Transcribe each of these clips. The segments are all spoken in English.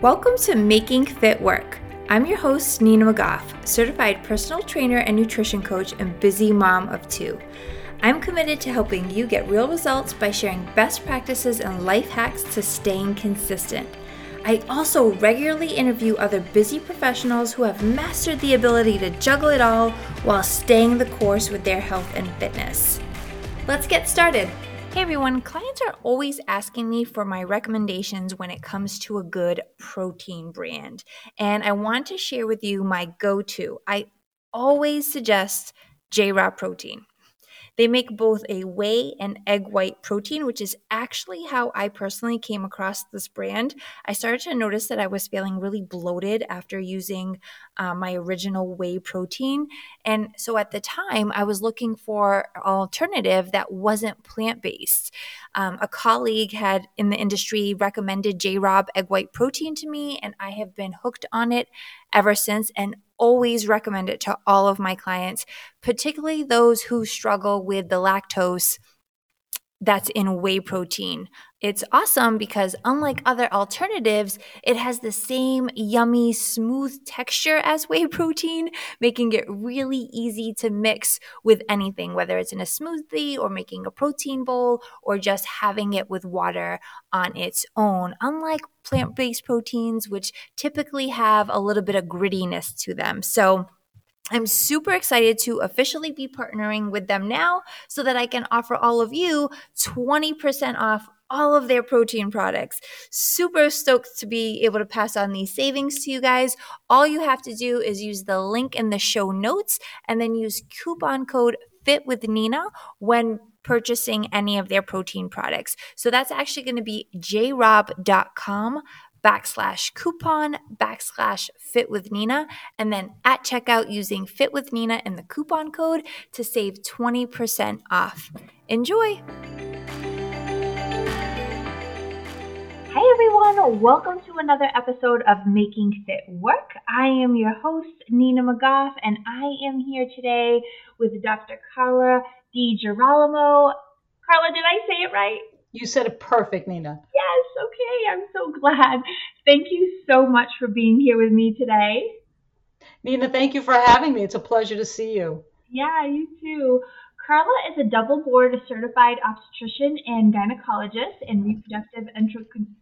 Welcome to Making Fit Work. I'm your host, Nina McGough, certified personal trainer and nutrition coach and busy mom of two. I'm committed to helping you get real results by sharing best practices and life hacks to staying consistent. I also regularly interview other busy professionals who have mastered the ability to juggle it all while staying the course with their health and fitness. Let's get started. Hey everyone, clients are always asking me for my recommendations when it comes to a good protein brand. And I want to share with you my go to. I always suggest J Protein. They make both a whey and egg white protein, which is actually how I personally came across this brand. I started to notice that I was feeling really bloated after using uh, my original whey protein. And so at the time, I was looking for an alternative that wasn't plant based. Um, a colleague had in the industry recommended Jay Robb egg white protein to me, and I have been hooked on it ever since and always recommend it to all of my clients, particularly those who struggle with the lactose that's in whey protein. It's awesome because, unlike other alternatives, it has the same yummy, smooth texture as whey protein, making it really easy to mix with anything, whether it's in a smoothie or making a protein bowl or just having it with water on its own. Unlike plant based proteins, which typically have a little bit of grittiness to them. So, I'm super excited to officially be partnering with them now so that I can offer all of you 20% off all of their protein products. Super stoked to be able to pass on these savings to you guys. All you have to do is use the link in the show notes and then use coupon code FIT with Nina when purchasing any of their protein products. So that's actually going to be jayrobb.com backslash coupon backslash fit with Nina, and then at checkout using fit with Nina and the coupon code to save 20% off. Enjoy! Hey everyone, welcome to another episode of Making Fit Work. I am your host, Nina McGough, and I am here today with Dr. Carla DiGirolamo. Carla, did I say it right? You said it perfect, Nina. Yes, okay. I'm so glad. Thank you so much for being here with me today. Nina, thank you for having me. It's a pleasure to see you. Yeah, you too. Carla is a double board certified obstetrician and gynecologist and reproductive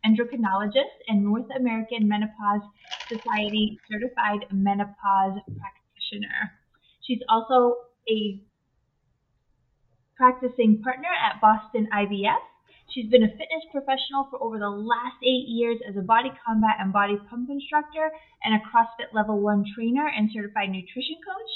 endocrinologist and North American Menopause Society certified menopause practitioner. She's also a practicing partner at Boston IVF She's been a fitness professional for over the last eight years as a body combat and body pump instructor and a CrossFit Level 1 trainer and certified nutrition coach.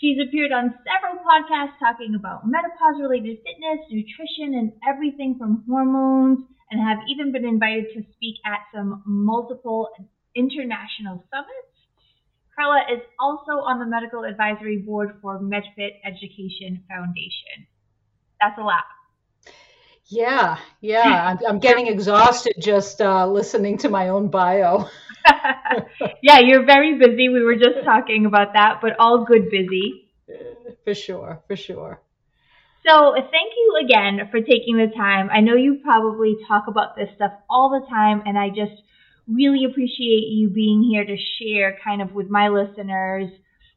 She's appeared on several podcasts talking about menopause related fitness, nutrition, and everything from hormones, and have even been invited to speak at some multiple international summits. Carla is also on the medical advisory board for MedFit Education Foundation. That's a lot. Yeah, yeah. I'm, I'm getting exhausted just uh, listening to my own bio. yeah, you're very busy. We were just talking about that, but all good busy. For sure, for sure. So, thank you again for taking the time. I know you probably talk about this stuff all the time, and I just really appreciate you being here to share kind of with my listeners,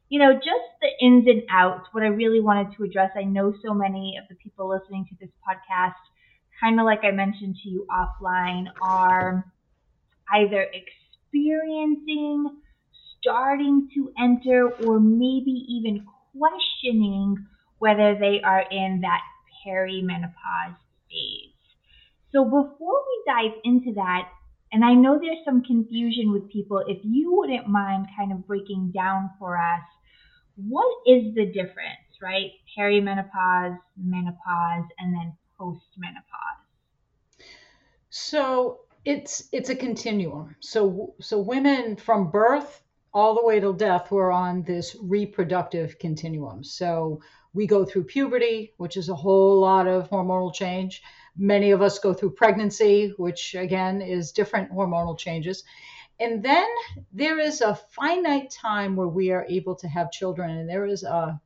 you know, just the ins and outs, what I really wanted to address. I know so many of the people listening to this podcast kind of like I mentioned to you offline, are either experiencing, starting to enter, or maybe even questioning whether they are in that perimenopause phase. So before we dive into that, and I know there's some confusion with people, if you wouldn't mind kind of breaking down for us, what is the difference, right? Perimenopause, menopause, and then postmenopause? So it's it's a continuum. So so women from birth all the way till death we're on this reproductive continuum. So we go through puberty, which is a whole lot of hormonal change. Many of us go through pregnancy, which again is different hormonal changes. And then there is a finite time where we are able to have children, and there is a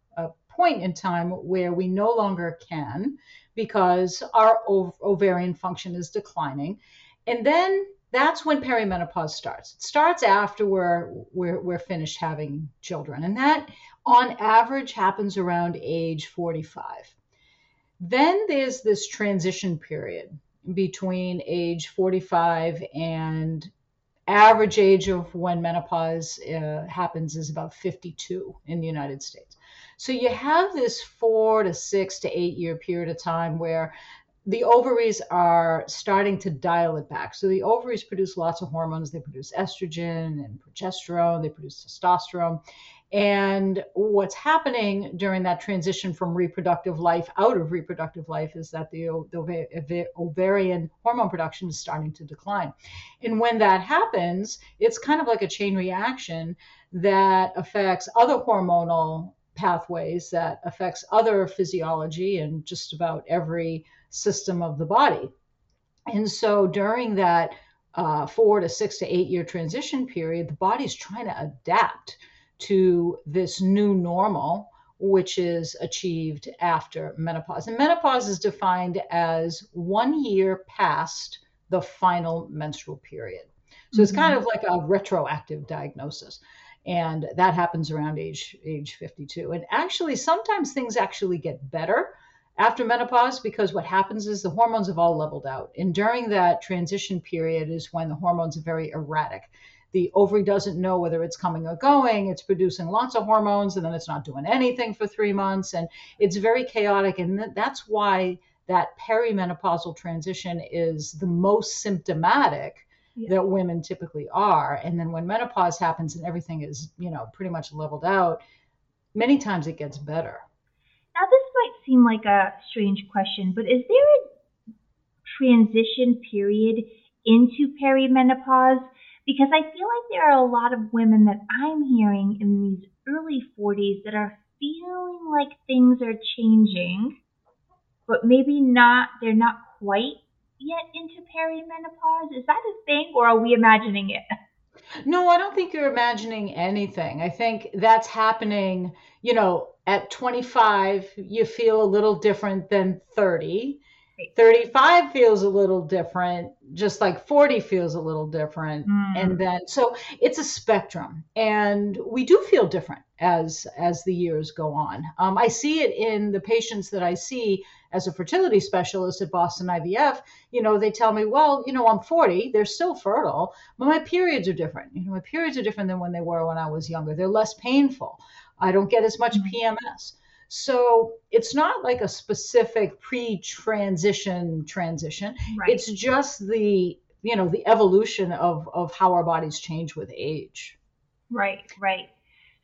point in time where we no longer can because our ov- ovarian function is declining. And then that's when perimenopause starts. It starts after we're, we're, we're finished having children. And that, on average, happens around age 45. Then there's this transition period between age 45 and average age of when menopause uh, happens is about 52 in the United States. So you have this four to six to eight year period of time where the ovaries are starting to dial it back. So the ovaries produce lots of hormones. They produce estrogen and progesterone, they produce testosterone. And what's happening during that transition from reproductive life out of reproductive life is that the, the ovarian hormone production is starting to decline. And when that happens, it's kind of like a chain reaction that affects other hormonal pathways, that affects other physiology and just about every system of the body. And so during that uh, four to six to eight year transition period, the body's trying to adapt to this new normal, which is achieved after menopause. And menopause is defined as one year past the final menstrual period. So mm-hmm. it's kind of like a retroactive diagnosis. And that happens around age age 52. And actually, sometimes things actually get better after menopause because what happens is the hormones have all leveled out. And during that transition period is when the hormones are very erratic the ovary doesn't know whether it's coming or going. It's producing lots of hormones and then it's not doing anything for three months. And it's very chaotic. And that's why that perimenopausal transition is the most symptomatic yeah. that women typically are. And then when menopause happens and everything is, you know, pretty much leveled out, many times it gets better. Now, this might seem like a strange question, but is there a transition period into perimenopause? because I feel like there are a lot of women that I'm hearing in these early 40s that are feeling like things are changing, but maybe not, they're not quite yet into perimenopause. Is that a thing, or are we imagining it? No, I don't think you're imagining anything. I think that's happening, you know, at 25, you feel a little different than 30 35 feels a little different just like 40 feels a little different mm. and then so it's a spectrum and we do feel different as as the years go on um, i see it in the patients that i see as a fertility specialist at boston ivf you know they tell me well you know i'm 40 they're still fertile but my periods are different you know my periods are different than when they were when i was younger they're less painful i don't get as much mm. pms so it's not like a specific pre-transition transition. Right. It's just the you know the evolution of of how our bodies change with age. Right, right.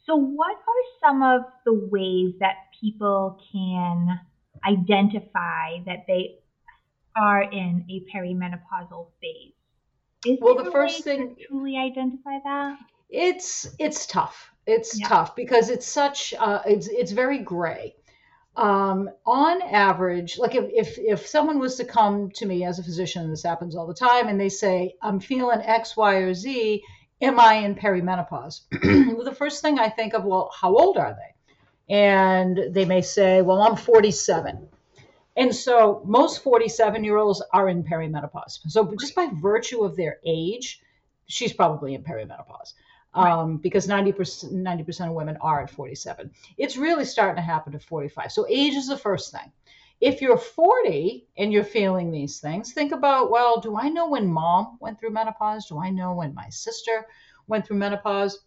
So what are some of the ways that people can identify that they are in a perimenopausal phase? Is well, the first thing truly identify that. It's it's tough it's yeah. tough because it's such uh, it's it's very gray. Um, on average, like if, if if someone was to come to me as a physician, and this happens all the time, and they say, "I'm feeling X, Y, or Z," am I in perimenopause? the first thing I think of, well, how old are they? And they may say, well, I'm 47. And so most 47 year olds are in perimenopause. So just by virtue of their age, she's probably in perimenopause um, because 90%, 90% of women are at 47. It's really starting to happen at 45. So age is the first thing. If you're 40 and you're feeling these things, think about, well, do I know when mom went through menopause? Do I know when my sister went through menopause?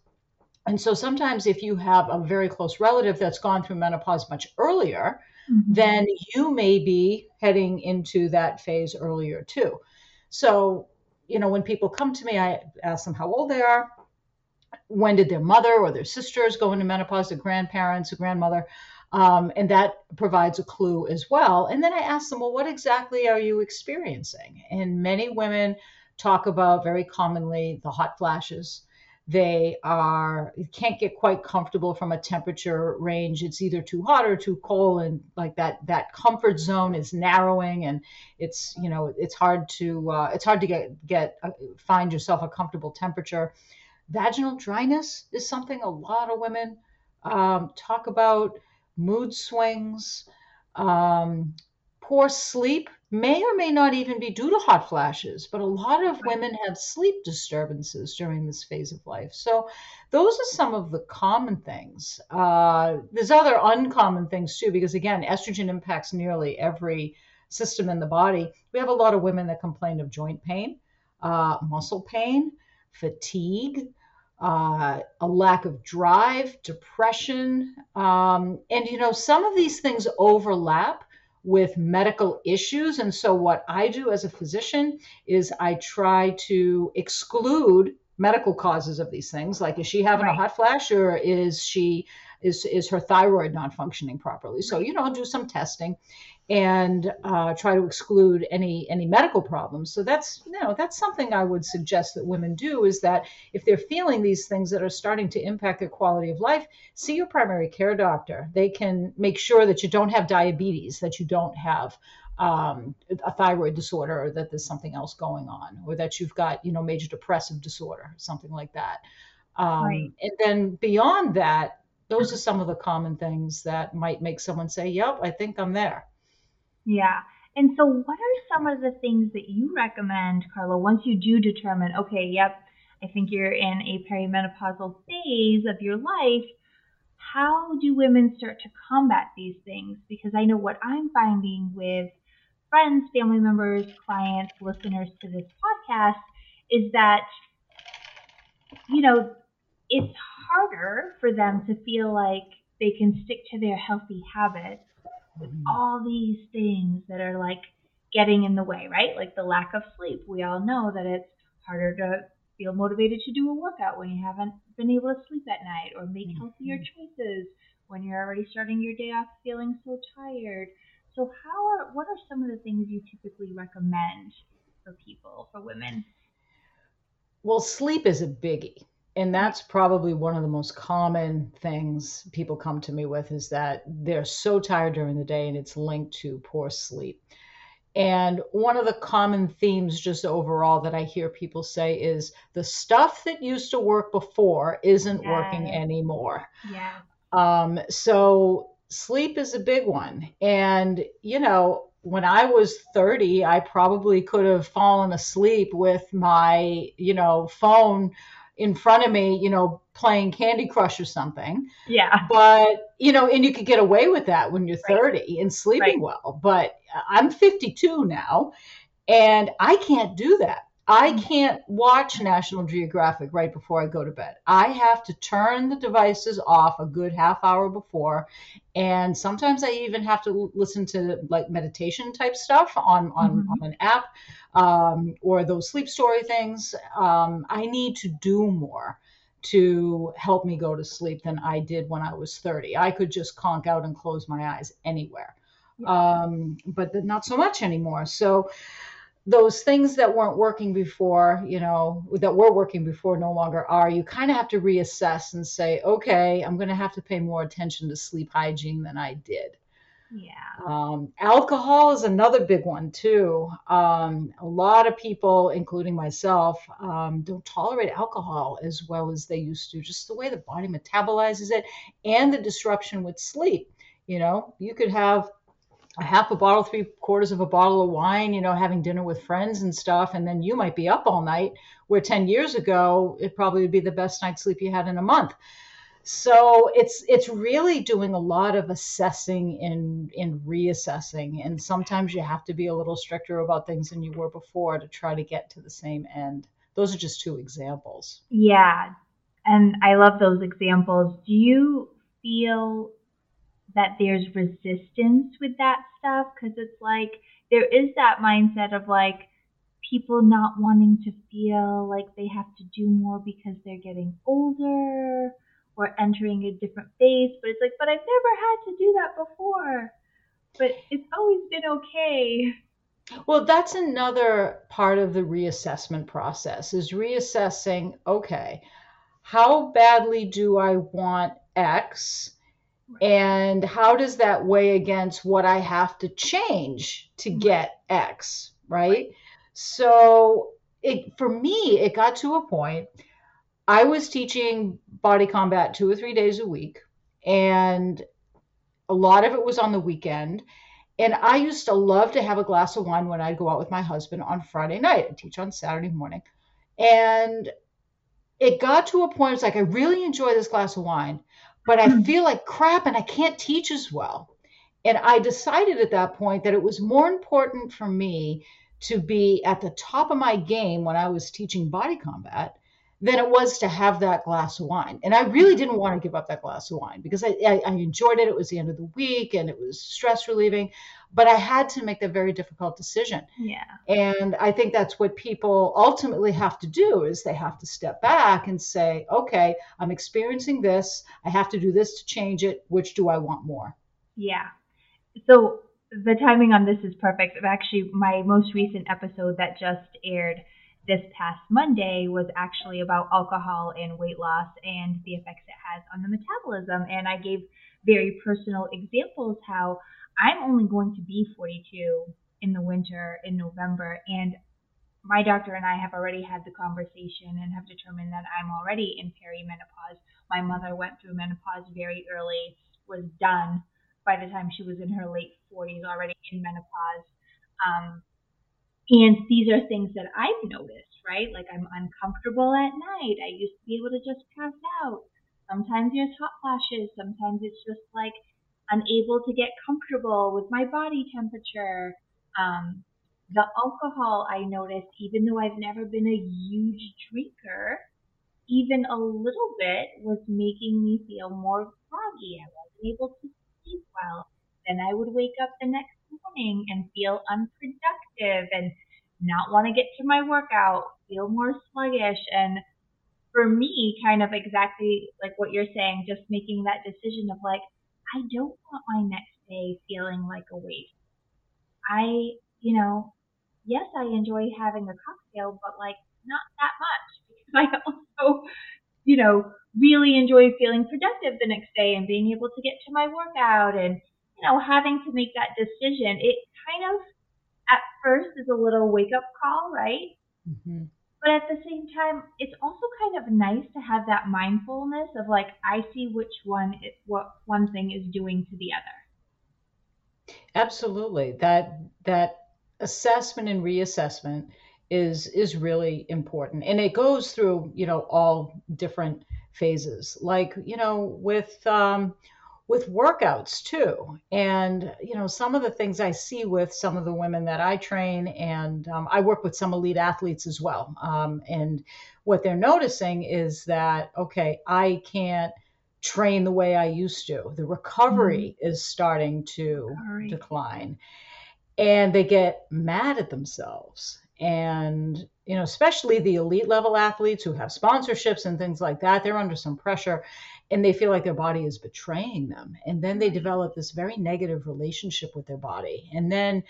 And so sometimes if you have a very close relative that's gone through menopause much earlier, mm-hmm. then you may be heading into that phase earlier too. So, you know, when people come to me, I ask them how old they are when did their mother or their sisters go into menopause, their grandparents, a grandmother, um, and that provides a clue as well. And then I ask them, well, what exactly are you experiencing? And many women talk about very commonly the hot flashes. They are can't get quite comfortable from a temperature range. It's either too hot or too cold, and like that that comfort zone is narrowing, and it's you know it's hard to uh, it's hard to get get uh, find yourself a comfortable temperature. Vaginal dryness is something a lot of women um, talk about. Mood swings, um, poor sleep may or may not even be due to hot flashes, but a lot of women have sleep disturbances during this phase of life. So, those are some of the common things. Uh, there's other uncommon things too, because again, estrogen impacts nearly every system in the body. We have a lot of women that complain of joint pain, uh, muscle pain, fatigue. Uh, a lack of drive, depression. Um, and, you know, some of these things overlap with medical issues. And so, what I do as a physician is I try to exclude medical causes of these things. Like, is she having right. a hot flash or is she is is her thyroid not functioning properly? So, you know, do some testing and uh, try to exclude any any medical problems. So that's you know that's something I would suggest that women do is that if they're feeling these things that are starting to impact their quality of life, see your primary care doctor. They can make sure that you don't have diabetes, that you don't have um, a thyroid disorder, or that there's something else going on, or that you've got you know major depressive disorder, something like that. Um, right. And then beyond that, those are some of the common things that might make someone say, "Yep, I think I'm there." Yeah. And so, what are some of the things that you recommend, Carla, once you do determine, okay, yep, I think you're in a perimenopausal phase of your life? How do women start to combat these things? Because I know what I'm finding with friends, family members, clients, listeners to this podcast is that, you know, it's harder for them to feel like they can stick to their healthy habits with mm-hmm. all these things that are like getting in the way, right? Like the lack of sleep. We all know that it's harder to feel motivated to do a workout when you haven't been able to sleep at night or make mm-hmm. healthier choices when you're already starting your day off feeling so tired. So how are what are some of the things you typically recommend for people, for women? Well, sleep is a biggie and that's probably one of the most common things people come to me with is that they're so tired during the day and it's linked to poor sleep. And one of the common themes, just overall, that I hear people say is the stuff that used to work before isn't yeah. working anymore. Yeah. Um, so sleep is a big one. And, you know, when I was 30, I probably could have fallen asleep with my, you know, phone in front of me, you know, playing Candy Crush or something. Yeah. But, you know, and you could get away with that when you're 30 right. and sleeping right. well. But I'm 52 now and I can't do that. I mm. can't watch National Geographic right before I go to bed. I have to turn the devices off a good half hour before. And sometimes I even have to listen to like meditation type stuff on, on, mm-hmm. on an app um, or those sleep story things. Um, I need to do more to help me go to sleep than I did when I was 30. I could just conk out and close my eyes anywhere. Um, but not so much anymore. So, those things that weren't working before, you know, that were working before no longer are, you kind of have to reassess and say, okay, I'm going to have to pay more attention to sleep hygiene than I did. Yeah. Um, alcohol is another big one, too. Um, a lot of people, including myself, um, don't tolerate alcohol as well as they used to, just the way the body metabolizes it and the disruption with sleep. You know, you could have a half a bottle, three quarters of a bottle of wine, you know, having dinner with friends and stuff, and then you might be up all night. Where 10 years ago, it probably would be the best night's sleep you had in a month. So it's it's really doing a lot of assessing and in reassessing, and sometimes you have to be a little stricter about things than you were before to try to get to the same end. Those are just two examples. Yeah, and I love those examples. Do you feel that there's resistance with that stuff because it's like there is that mindset of like people not wanting to feel like they have to do more because they're getting older or entering a different phase but it's like but I've never had to do that before. But it's always been okay. Well that's another part of the reassessment process is reassessing okay how badly do I want x and how does that weigh against what I have to change to mm-hmm. get X, right? right. So it for me, it got to a point. I was teaching body combat two or three days a week, and a lot of it was on the weekend. And I used to love to have a glass of wine when I'd go out with my husband on Friday night and teach on Saturday morning. And it got to a point, it's like, I really enjoy this glass of wine, but I hmm. feel like crap and I can't teach as well. And I decided at that point that it was more important for me to be at the top of my game when I was teaching body combat than it was to have that glass of wine. And I really didn't want to give up that glass of wine because I, I, I, enjoyed it. It was the end of the week and it was stress relieving, but I had to make the very difficult decision. Yeah. And I think that's what people ultimately have to do is they have to step back and say, okay, I'm experiencing this. I have to do this to change it. Which do I want more? Yeah. So the timing on this is perfect. Actually, my most recent episode that just aired this past Monday was actually about alcohol and weight loss and the effects it has on the metabolism. And I gave very personal examples how I'm only going to be 42 in the winter in November. And my doctor and I have already had the conversation and have determined that I'm already in perimenopause. My mother went through menopause very early, was done by the time she was in her late 40s, already in menopause. Um, and these are things that I've noticed, right? Like I'm uncomfortable at night. I used to be able to just pass out. Sometimes there's hot flashes. Sometimes it's just like unable to get comfortable with my body temperature. Um, the alcohol I noticed, even though I've never been a huge drinker, even a little bit was making me feel more groggy. I wasn't able to sleep well. Then I would wake up the next morning and feel unproductive and not want to get to my workout, feel more sluggish. And for me, kind of exactly like what you're saying, just making that decision of like, I don't want my next day feeling like a waste. I, you know, yes, I enjoy having a cocktail, but like not that much because I also, you know, really enjoy feeling productive the next day and being able to get to my workout and, you know, having to make that decision. It kind of at first is a little wake up call, right? Mm-hmm. But at the same time, it's also kind of nice to have that mindfulness of like, I see which one, it, what one thing is doing to the other. Absolutely. That, that assessment and reassessment is is really important and it goes through you know all different phases like you know with um with workouts too. And, you know, some of the things I see with some of the women that I train, and um, I work with some elite athletes as well. Um, and what they're noticing is that, okay, I can't train the way I used to. The recovery mm-hmm. is starting to Sorry. decline. And they get mad at themselves. And, you know, especially the elite level athletes who have sponsorships and things like that, they're under some pressure and they feel like their body is betraying them. And then they develop this very negative relationship with their body. And then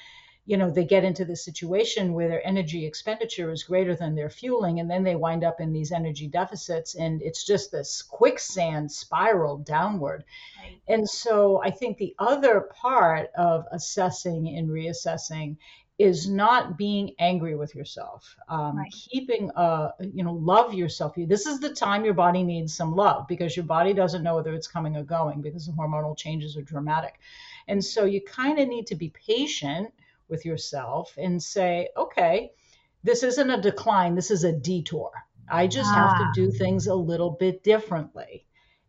you know they get into this situation where their energy expenditure is greater than their fueling and then they wind up in these energy deficits and it's just this quicksand spiral downward. Right. and so i think the other part of assessing and reassessing is not being angry with yourself um, right. keeping uh you know love yourself this is the time your body needs some love because your body doesn't know whether it's coming or going because the hormonal changes are dramatic and so you kind of need to be patient with yourself and say okay this isn't a decline this is a detour i just ah. have to ah. do things a little bit differently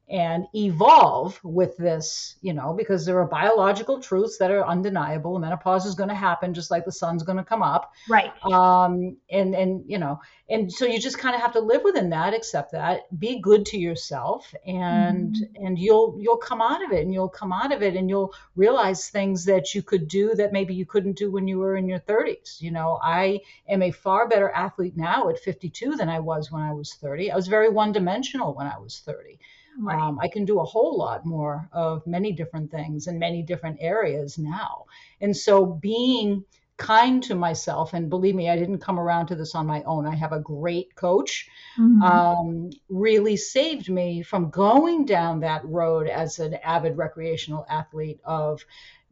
and evolve with this, you know, because there are biological truths that are undeniable. Menopause is going to happen just like the sun's going to come up. Right. Um, and, and, you know, and so you just kind of have to live within that, accept that, be good to yourself and, mm-hmm. and you'll, you'll come out of it and you'll come out of it and you'll realize things that you could do that maybe you couldn't do when you were in your 30s. You know, I am a far better athlete now at 52 than I was when I was 30. I was very one dimensional when I was 30. Right. Um, I can do a whole lot more of many different things in many different areas now. And so being kind to myself, and believe me, I didn't come around to this on my own. I have a great coach, mm-hmm. um, really saved me from going down that road as an avid recreational athlete of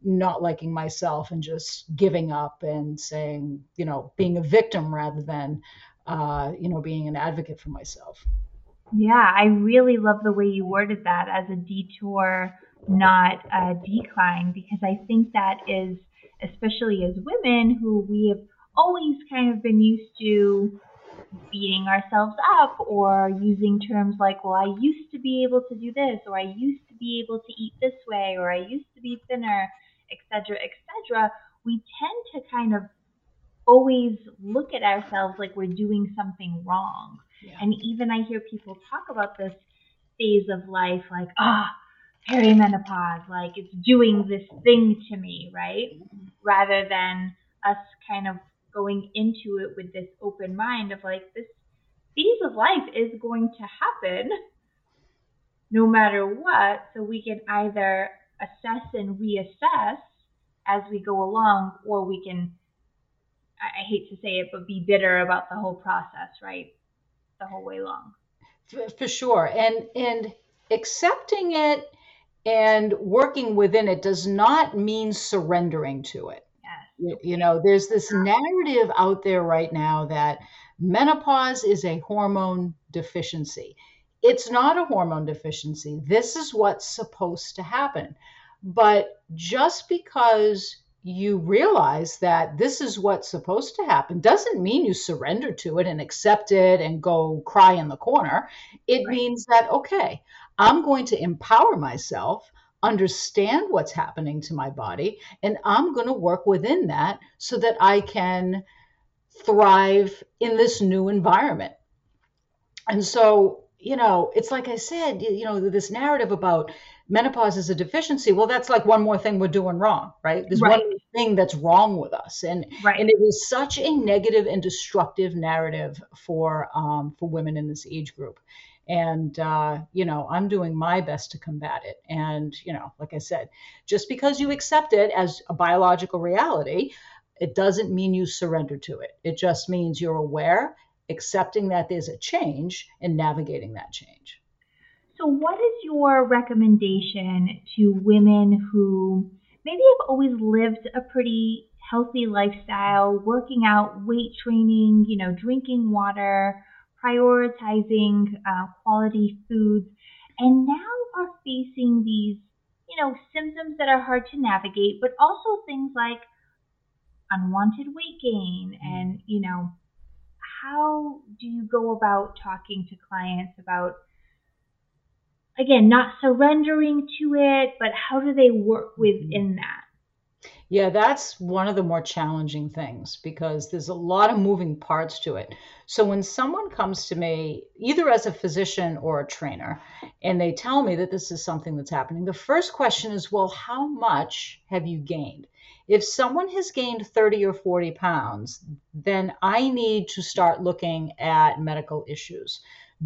not liking myself and just giving up and saying, you know, being a victim rather than, uh, you know, being an advocate for myself. Yeah, I really love the way you worded that as a detour, not a decline, because I think that is especially as women who we have always kind of been used to beating ourselves up or using terms like, well, I used to be able to do this, or I used to be able to eat this way, or I used to be thinner, etc., etc., we tend to kind of always look at ourselves like we're doing something wrong. Yeah. And even I hear people talk about this phase of life like, ah, oh, perimenopause, like it's doing this thing to me, right? Mm-hmm. Rather than us kind of going into it with this open mind of like, this phase of life is going to happen no matter what. So we can either assess and reassess as we go along, or we can, I hate to say it, but be bitter about the whole process, right? The whole way long. For, for sure. And, and accepting it and working within it does not mean surrendering to it. Yes. You, you know, there's this narrative out there right now that menopause is a hormone deficiency. It's not a hormone deficiency. This is what's supposed to happen. But just because you realize that this is what's supposed to happen doesn't mean you surrender to it and accept it and go cry in the corner. It right. means that, okay, I'm going to empower myself, understand what's happening to my body, and I'm going to work within that so that I can thrive in this new environment. And so, you know, it's like I said, you know, this narrative about menopause is a deficiency well that's like one more thing we're doing wrong right there's right. one thing that's wrong with us and right. and it is such a negative and destructive narrative for um, for women in this age group and uh, you know i'm doing my best to combat it and you know like i said just because you accept it as a biological reality it doesn't mean you surrender to it it just means you're aware accepting that there's a change and navigating that change. So, what is your recommendation to women who maybe have always lived a pretty healthy lifestyle, working out, weight training, you know, drinking water, prioritizing uh, quality foods, and now are facing these, you know, symptoms that are hard to navigate, but also things like unwanted weight gain and, you know, how do you go about talking to clients about again, not surrendering to it, but how do they work mm-hmm. within that? Yeah, that's one of the more challenging things because there's a lot of moving parts to it. So when someone comes to me, either as a physician or a trainer, and they tell me that this is something that's happening, the first question is, well, how much have you gained? If someone has gained 30 or 40 pounds, then I need to start looking at medical issues.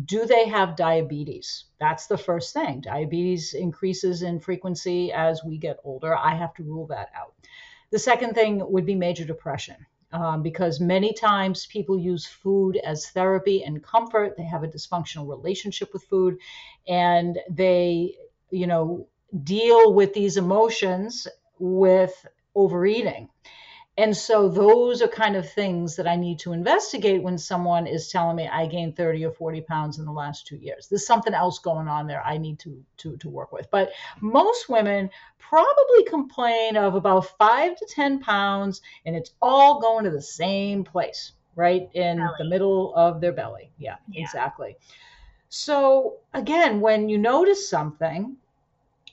Do they have diabetes? That's the first thing. Diabetes increases in frequency as we get older. I have to rule that out. The second thing would be major depression. Um, because many times people use food as therapy and comfort. They have a dysfunctional relationship with food, and they, you know, deal with these emotions with overeating. And so those are kind of things that I need to investigate when someone is telling me I gained 30 or 40 pounds in the last two years. There's something else going on there I need to to to work with. But most women probably complain of about five to 10 pounds, and it's all going to the same place, right in belly. the middle of their belly. Yeah, yeah, exactly. So again, when you notice something,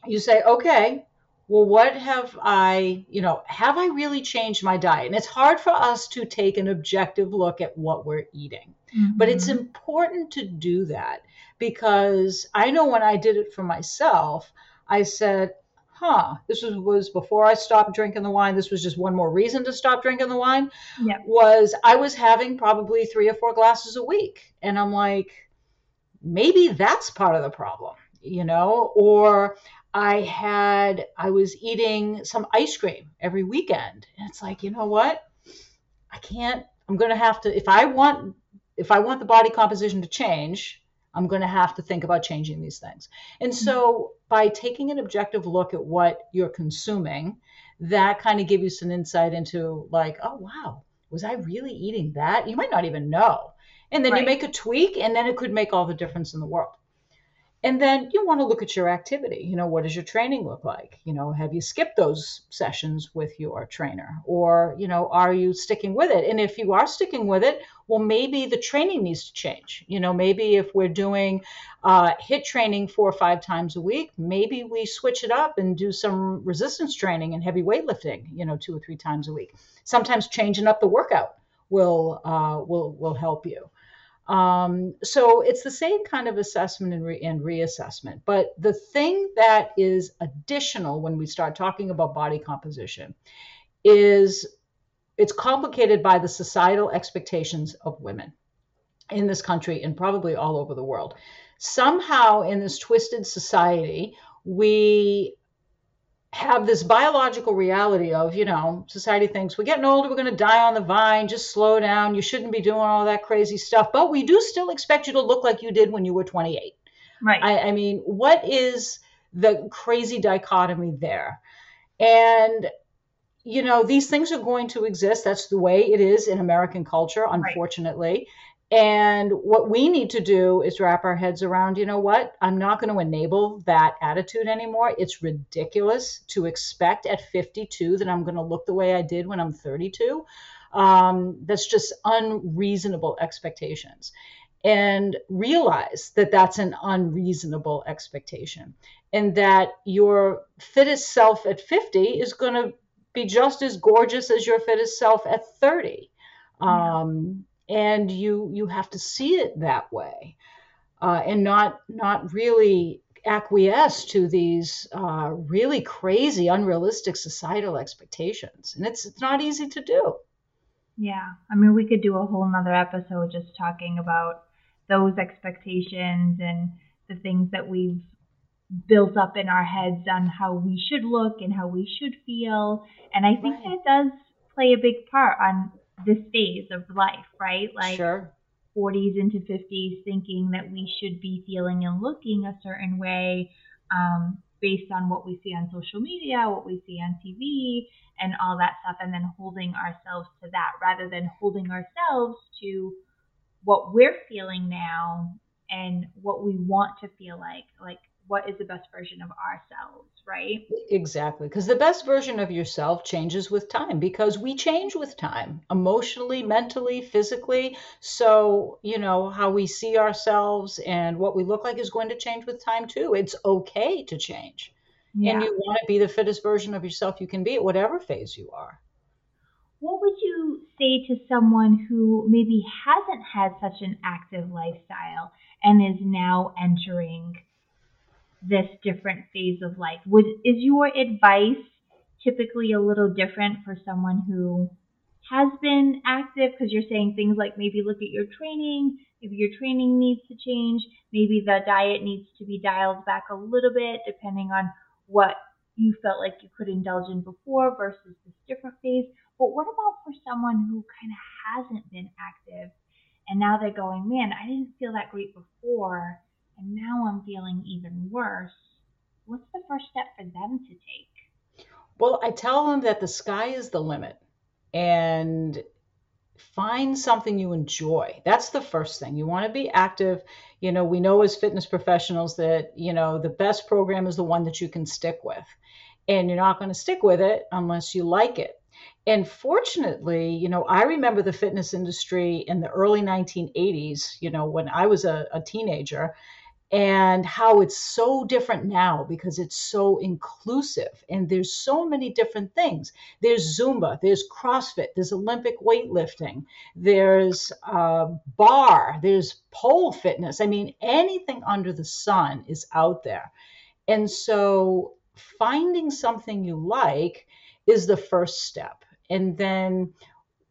you say, okay, well, what have I, you know, have I really changed my diet? And it's hard for us to take an objective look at what we're eating, mm-hmm. but it's mm-hmm. important to do that because I know when I did it for myself, I said, huh, this was, was before I stopped drinking the wine. This was just one more reason to stop drinking the wine. Was I was having probably three or four glasses a week. And I'm like, maybe that's part of the problem, you know, or I had I was eating some ice cream every weekend. And it's like, you know what? I can't I'm going to have to if I want if I want the body composition to change, I'm going to have to think about changing these things. And so by taking an objective look at what you're consuming, that kind of gives you some insight into like, oh wow, was I really eating that? You might not even know. And then right. you make a tweak and then it could make all the difference in the world. And then you want to look at your activity. You know, what does your training look like? You know, have you skipped those sessions with your trainer? Or, you know, are you sticking with it? And if you are sticking with it, well, maybe the training needs to change. You know, maybe if we're doing uh, HIIT training four or five times a week, maybe we switch it up and do some resistance training and heavy weightlifting, you know, two or three times a week. Sometimes changing up the workout will uh, will will help you. Um, so it's the same kind of assessment and, re- and reassessment. But the thing that is additional when we start talking about body composition is it's complicated by the societal expectations of women in this country and probably all over the world. Somehow, in this twisted society, we have this biological reality of, you know, society thinks we're getting older, we're going to die on the vine, just slow down. You shouldn't be doing all that crazy stuff. But we do still expect you to look like you did when you were 28. Right. I, I mean, what is the crazy dichotomy there? And, you know, these things are going to exist. That's the way it is in American culture, unfortunately. And what we need to do is wrap our heads around, you know what? I'm not going to enable that attitude anymore. It's ridiculous to expect at 52 that I'm going to look the way I did when I'm 32. Um, that's just unreasonable expectations. And realize that that's an unreasonable expectation, and that your fittest self at 50 is going to be just as gorgeous as your fittest self at 30. Yeah. Um, and you you have to see it that way uh, and not not really acquiesce to these uh, really crazy unrealistic societal expectations. And it's it's not easy to do. Yeah. I mean we could do a whole nother episode just talking about those expectations and the things that we've built up in our heads on how we should look and how we should feel. And i think right. that does play a big part on this phase of life, right? Like sure. 40s into 50s, thinking that we should be feeling and looking a certain way um, based on what we see on social media, what we see on TV, and all that stuff, and then holding ourselves to that rather than holding ourselves to what we're feeling now and what we want to feel like. Like, what is the best version of ourselves, right? Exactly. Because the best version of yourself changes with time because we change with time emotionally, mentally, physically. So, you know, how we see ourselves and what we look like is going to change with time too. It's okay to change. Yeah. And you want to be the fittest version of yourself you can be at whatever phase you are. What would you say to someone who maybe hasn't had such an active lifestyle and is now entering this different phase of life. Would is your advice typically a little different for someone who has been active because you're saying things like maybe look at your training, maybe your training needs to change, maybe the diet needs to be dialed back a little bit depending on what you felt like you could indulge in before versus this different phase. But what about for someone who kind of hasn't been active and now they're going, man, I didn't feel that great before and now I'm feeling even worse, what's the first step for them to take? Well, I tell them that the sky is the limit and find something you enjoy. That's the first thing. You want to be active. You know, we know as fitness professionals that, you know, the best program is the one that you can stick with. And you're not going to stick with it unless you like it. And fortunately, you know, I remember the fitness industry in the early 1980s, you know, when I was a, a teenager and how it's so different now because it's so inclusive. And there's so many different things. There's zumba there's crossfit there's olympic weightlifting there's uh, barre there's pole fitness. I mean anything under the sun is out there. And so finding something you like is the first step. And then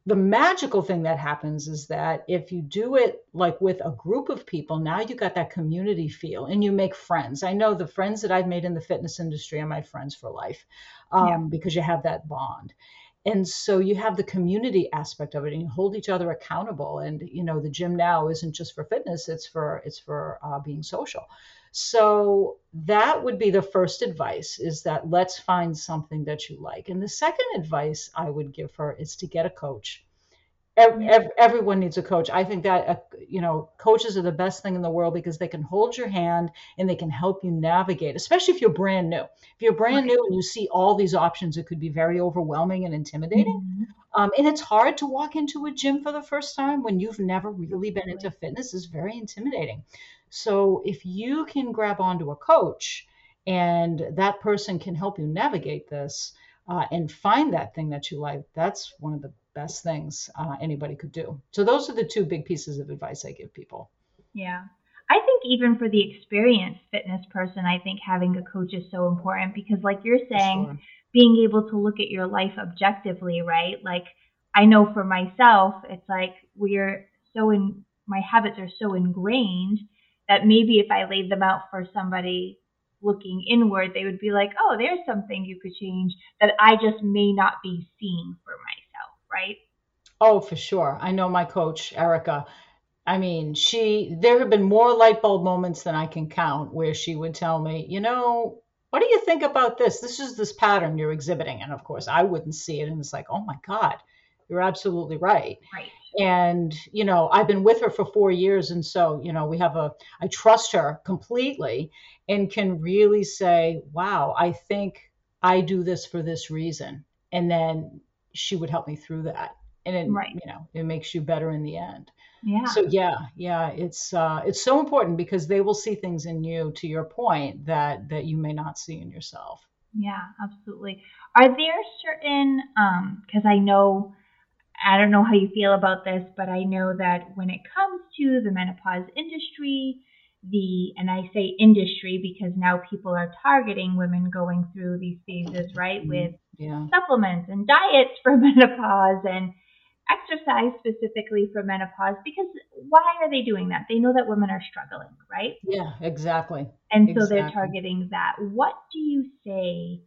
the magical thing that happens is that if you do it like with a group of people, now you got that community feel and you make friends. I know the friends that I've made in the fitness industry are my friends for life um, yeah. because you have that bond. And so you have the community aspect of it and you hold each other accountable. And, you know, the gym now isn't just for fitness, it's for, it's for uh, being social. So that would be the first advice is that let's find something that you like. And the second advice I would give her is to get a coach. Every, everyone needs a coach. I think that uh, you know, coaches are the best thing in the world because they can hold your hand and they can help you navigate, especially if you're brand new. If you're brand new and you see all these options, it could be very overwhelming and intimidating. Mm-hmm. Um, and it's hard to walk into a gym for the first time when you've never really been into fitness, is very intimidating. So if you can grab onto a coach and that person can help you navigate this uh, and find that thing that you like, that's one of the best things uh, anybody could do. So those are the two big pieces of advice I give people. Yeah. I think even for the experienced fitness person, I think having a coach is so important because, like you're saying, sure. being able to look at your life objectively, right? Like, I know for myself, it's like we're so in, my habits are so ingrained that maybe if I laid them out for somebody looking inward, they would be like, oh, there's something you could change that I just may not be seeing for myself right? Oh, for sure. I know my coach, Erica. I mean, she, there have been more light bulb moments than I can count where she would tell me, you know, what do you think about this? This is this pattern you're exhibiting. And of course, I wouldn't see it. And it's like, oh my God, you're absolutely right. Right. And, you know, I've been with her for four years. And so, you know, we have a, I trust her completely and can really say, wow, I think I do this for this reason. And then she would help me through that and it, right. you know it makes you better in the end yeah so yeah yeah it's uh it's so important because they will see things in you to your point that that you may not see in yourself yeah absolutely are there certain um because i know i don't know how you feel about this but i know that when it comes to the menopause industry the and I say industry because now people are targeting women going through these phases, right? Mm-hmm. With yeah. supplements and diets for menopause and exercise specifically for menopause because why are they doing that? They know that women are struggling, right? Yeah, exactly. And so exactly. they're targeting that. What do you say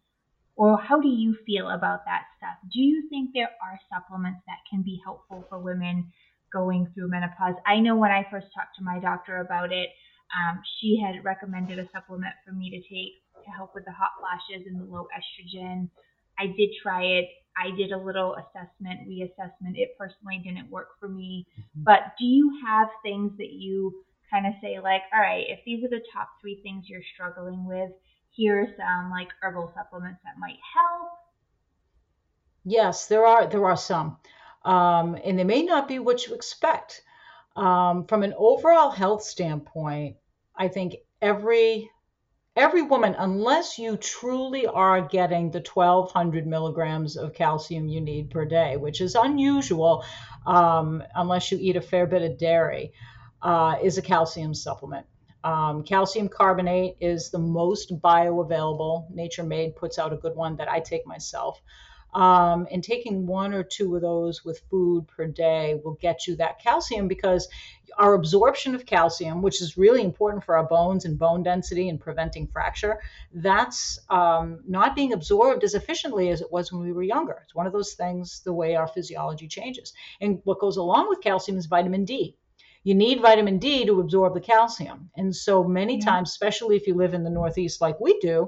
or how do you feel about that stuff? Do you think there are supplements that can be helpful for women going through menopause? I know when I first talked to my doctor about it, um, she had recommended a supplement for me to take to help with the hot flashes and the low estrogen. I did try it. I did a little assessment, reassessment. It personally didn't work for me. Mm-hmm. But do you have things that you kind of say, like, all right, if these are the top three things you're struggling with, here are some like herbal supplements that might help? Yes, there are there are some, um, and they may not be what you expect. Um, from an overall health standpoint, I think every every woman, unless you truly are getting the 1200 milligrams of calcium you need per day, which is unusual um, unless you eat a fair bit of dairy, uh, is a calcium supplement. Um, calcium carbonate is the most bioavailable. Nature Made puts out a good one that I take myself. Um, and taking one or two of those with food per day will get you that calcium because our absorption of calcium, which is really important for our bones and bone density and preventing fracture, that's um, not being absorbed as efficiently as it was when we were younger. It's one of those things, the way our physiology changes. And what goes along with calcium is vitamin D you need vitamin D to absorb the calcium. And so many yeah. times, especially if you live in the Northeast like we do,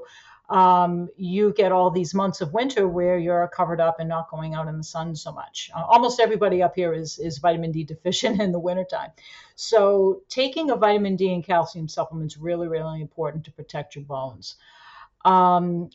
um, you get all these months of winter where you're covered up and not going out in the sun so much. Uh, almost everybody up here is, is vitamin D deficient in the wintertime. So taking a vitamin D and calcium supplement is really, really important to protect your bones. Um,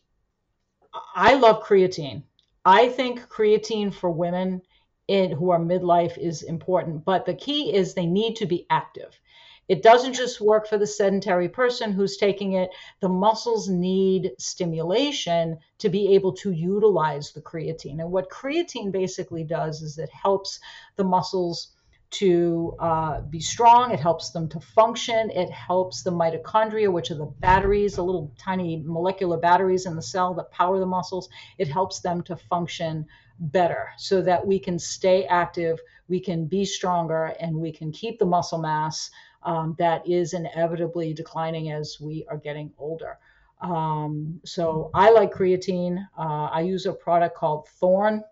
I love creatine. I think creatine for women in, who are midlife is important, but the key is they need to be active. It doesn't just work for the sedentary person who's taking it. The muscles need stimulation to be able to utilize the creatine. And what creatine basically does is it helps the muscles to uh, be strong. It helps them to function. It helps the mitochondria, which are the batteries, the little tiny molecular batteries in the cell that power the muscles. It helps them to function better so that we can stay active, we can be stronger, and we can keep the muscle mass um, that is inevitably declining as we are getting older. Um, so I like creatine. Uh, I use a product called Thorne.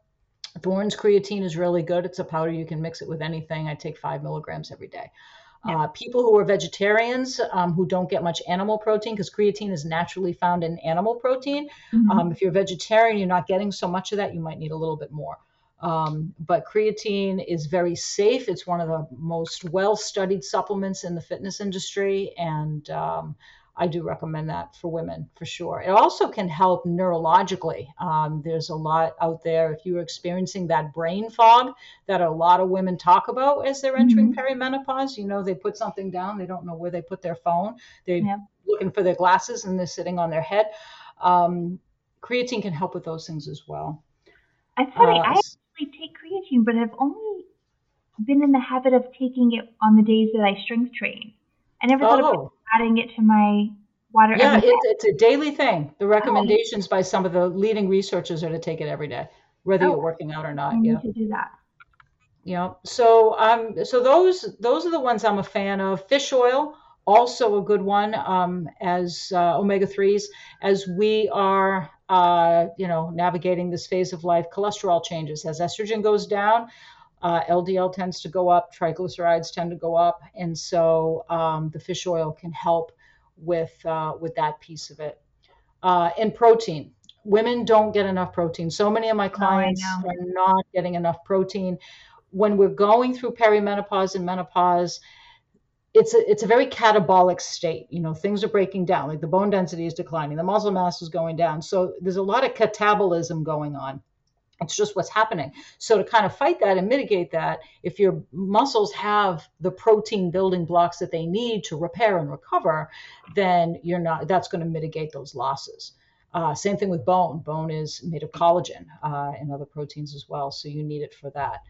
Thorne's creatine is really good. It's a powder you can mix it with anything. I take five milligrams every day. Yeah. Uh, people who are vegetarians um, who don't get much animal protein, because creatine is naturally found in animal protein. Mm-hmm. Um, if you're vegetarian, you're not getting so much of that. You might need a little bit more. Um, but creatine is very safe. It's one of the most well studied supplements in the fitness industry. And um, I do recommend that for women for sure. It also can help neurologically. Um, there's a lot out there. If you're experiencing that brain fog that a lot of women talk about as they're entering mm-hmm. perimenopause, you know, they put something down, they don't know where they put their phone, they're yeah. looking for their glasses and they're sitting on their head. Um, creatine can help with those things as well. It's funny, uh, I actually take creatine, but I've only been in the habit of taking it on the days that I strength train. I never thought oh. of adding it to my water. Yeah, it's, it's, a daily thing. The recommendations oh. by some of the leading researchers are to take it every day, whether oh. you're working out or not. I yeah, to do that. Yeah. So um, so those those are the ones I'm a fan of. Fish oil, also a good one um, as uh, omega threes, as we are uh, you know navigating this phase of life. Cholesterol changes as estrogen goes down. Uh, LDL tends to go up, triglycerides tend to go up, and so um, the fish oil can help with uh, with that piece of it. Uh, and protein, women don't get enough protein. So many of my clients oh, are not getting enough protein. When we're going through perimenopause and menopause, it's a it's a very catabolic state. You know, things are breaking down. Like the bone density is declining, the muscle mass is going down. So there's a lot of catabolism going on. It's just what's happening. So to kind of fight that and mitigate that, if your muscles have the protein building blocks that they need to repair and recover, then you're not. That's going to mitigate those losses. Uh, same thing with bone. Bone is made of collagen uh, and other proteins as well, so you need it for that.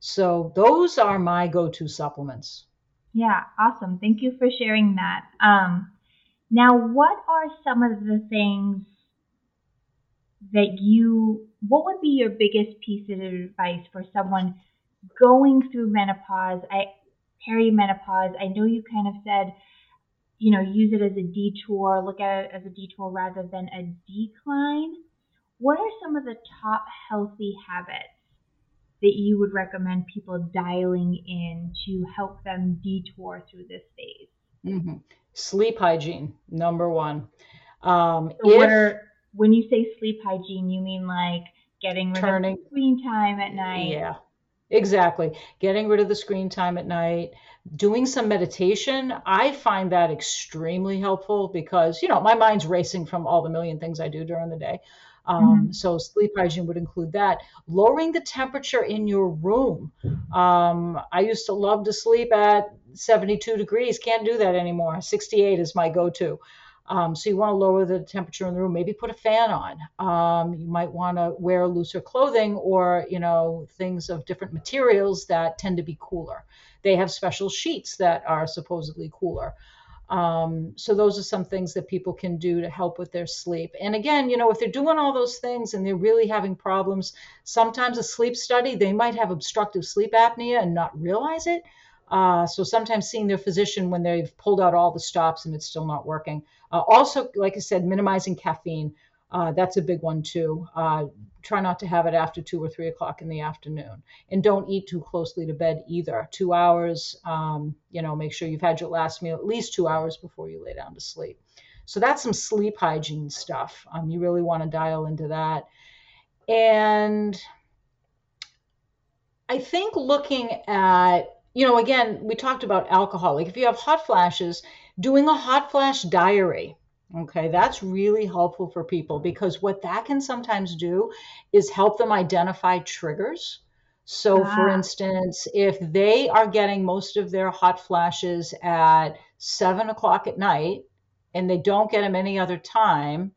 So those are my go-to supplements. Yeah, awesome. Thank you for sharing that. Um, now, what are some of the things that you, what would be your biggest piece of advice for someone going through menopause, I, perimenopause? I know you kind of said, you know, use it as a detour, look at it as a detour rather than a decline. What are some of the top healthy habits that you would recommend people dialing in to help them detour through this phase? Mm-hmm. Sleep hygiene, number one. Um, so if, what are when you say sleep hygiene, you mean like getting rid turning, of screen time at night? Yeah, exactly. Getting rid of the screen time at night, doing some meditation. I find that extremely helpful because, you know, my mind's racing from all the million things I do during the day. Um, mm-hmm. So sleep hygiene would include that. Lowering the temperature in your room. Um, I used to love to sleep at 72 degrees. Can't do that anymore. 68 is my go-to. Um, so you want to lower the temperature in the room. Maybe put a fan on. Um, you might want to wear looser clothing or you know things of different materials that tend to be cooler. They have special sheets that are supposedly cooler. Um, so those are some things that people can do to help with their sleep. And again, you know, if they're doing all those things and they're really having problems, sometimes a sleep study they might have obstructive sleep apnea and not realize it. Uh, so sometimes seeing their physician when they've pulled out all the stops and it's still not working. Uh, also, like I said, minimizing caffeine. Uh, that's a big one too. Uh, try not to have it after two or three o'clock in the afternoon, and don't eat too closely to bed either. Two hours. Um, you know, make sure you've had your last meal at least two hours before you lay down to sleep. So that's some sleep hygiene stuff. Um, you really want to dial into that. And I think looking at you know, again, we talked about alcohol. Like if you have hot flashes, doing a hot flash diary. Okay, that's really helpful for people because what that can sometimes do is help them identify triggers. So, ah. for instance, if they are getting most of their hot flashes at seven o'clock at night and they don't get them any other time,